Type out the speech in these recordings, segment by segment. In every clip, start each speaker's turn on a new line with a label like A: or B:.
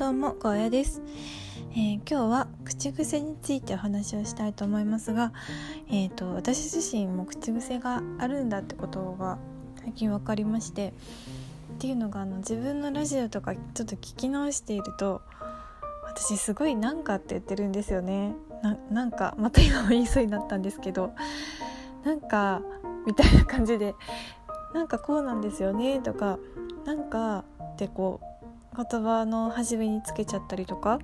A: どうもゴーヤです、えー、今日は口癖についてお話をしたいと思いますが、えーと、私自身も口癖があるんだってことが最近分かりましてっていうのがあの自分のラジオとかちょっと聞き直していると私すごい「なんか」って言ってるんですよね。なんかまた今も言いそうになったんですけどなんかみたいな感じでなんかこうなんですよねとかなんかってこう言葉の初めにつけちゃったりとか、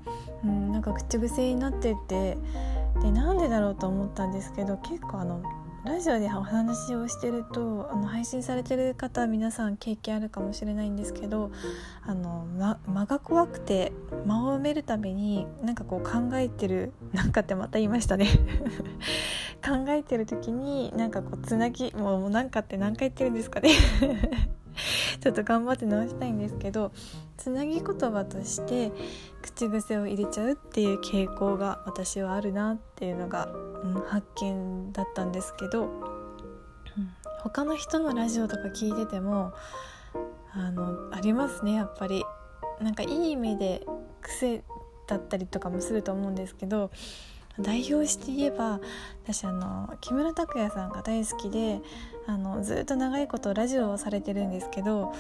A: うん、なんか口癖になっててでなんでだろうと思ったんですけど結構あのラジオでお話をしてるとあの配信されてる方皆さん経験あるかもしれないんですけどあの、ま、間が怖くて間を埋めるためになんかこう考えてるなんかってまた言いましたね。考えてる時になんかこうつなぎもうなんかって何回言ってるんですかね。ちょっと頑張って直したいんですけどつなぎ言葉として口癖を入れちゃうっていう傾向が私はあるなっていうのが、うん、発見だったんですけど、うん、他の人のラジオとか聞いててもあのありますねやっぱり。なんかいい意味で癖だったりとかもすると思うんですけど代表して言えば私あの木村拓哉さんが大好きであのずっと長いことラジオをされてるんですけど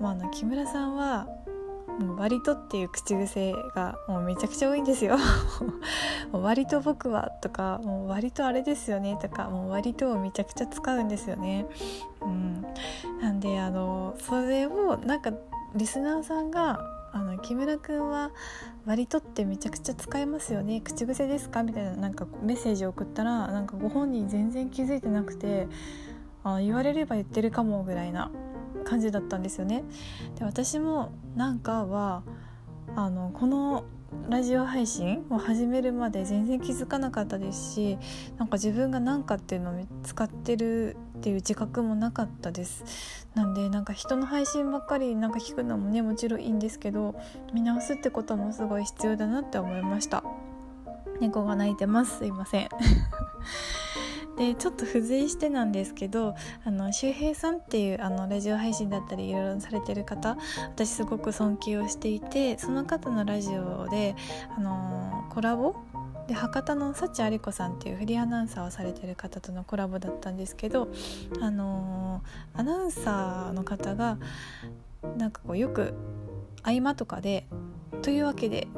A: もうあの木村さんはもう割とっていう口癖がもうめちゃくちゃ多いんですよ もう割と僕はとかもう割とあれですよねとかもう割とをめちゃくちゃ使うんですよね。うん、なんであのそれをなんかリスナーさんがあの木村君は割とってめちゃくちゃ使えますよね口癖ですか？みたいななんかメッセージを送ったらなんかご本人全然気づいてなくてあ言われれば言ってるかもぐらいな感じだったんですよね。で私もなんかはあのこのラジオ配信を始めるまで全然気づかなかったですしなんか自分が何かっていうのを使ってるっていう自覚もなかったです。なんでなんか人の配信ばっかりなんか聞くのもねもちろんいいんですけど見直すってこともすごい必要だなって思いました。猫が鳴いてます。すいません。でちょっと付随してなんですけどあの周平さんっていうあのラジオ配信だったりいろいろされてる方私すごく尊敬をしていてその方のラジオであのコラボで博多の幸あり子さんっていうフリーアナウンサーをされてる方とのコラボだったんですけど、あのアナウンサーの方がなんかこうよく合間とかで「というわけで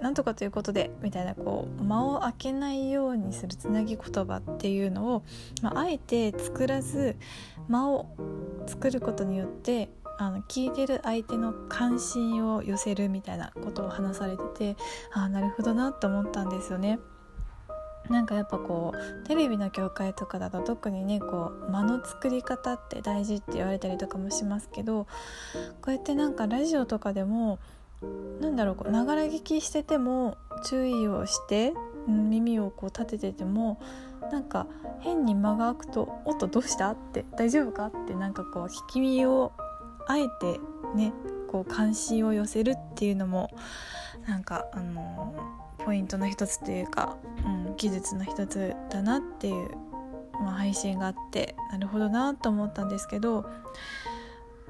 A: なんとかということでみたいなこう間を空けないようにするつなぎ言葉っていうのを、まあ、あえて作らず間を作ることによってあの聞いてる相手の関心を寄せるみたいなことを話されててああなるほどなと思ったんですよね。なんかやっぱこうテレビの業界とかだと特にねこう間の作り方って大事って言われたりとかもしますけどこうやってなんかラジオとかでもなんだろうこうながら聞きしてても注意をして、耳をこう立てててもなんか変に間が空くと「おっとどうした?」って「大丈夫か?」ってなんかこう聞き耳をあえてねこう関心を寄せるっていうのもなんかあのポイントの一つというか、うん、技術の一つだなっていう、まあ、配信があってなるほどなと思ったんですけど、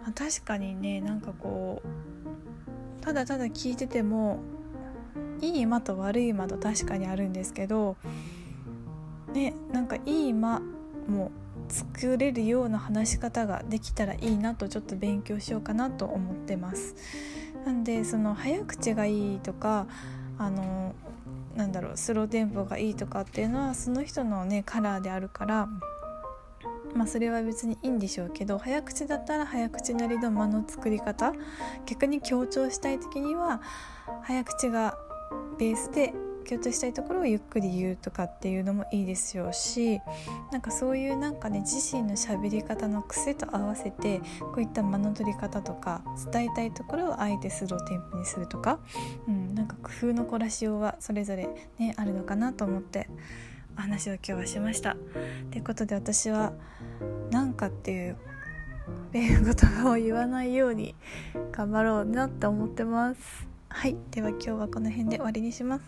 A: まあ、確かにねなんかこうただただ聞いててもいい間と悪い間と確かにあるんですけどねなんかいい間も作れるような話し方ができたらいいなとちょっと勉強しようかなと思ってます。なんでその早口がいいとかあのなんだろうスローテンポがいいとかっていうのはその人のねカラーであるからまあそれは別にいいんでしょうけど早口だったら早口なりの間の作り方逆に強調したい時には早口がベースで強調したいところをゆっくり言うとかっていうのもいいですよしなんかそういうなんかね自身の喋り方の癖と合わせてこういった間の取り方とか伝えたいところをあえてスローテンポにするとか、うん、なんか工夫の凝らしようはそれぞれねあるのかなと思ってお話を今日はしました。ということで私は「なんか」っていう言葉を言わないように頑張ろうなって思ってます。はい、では今日はこの辺で終わりにします。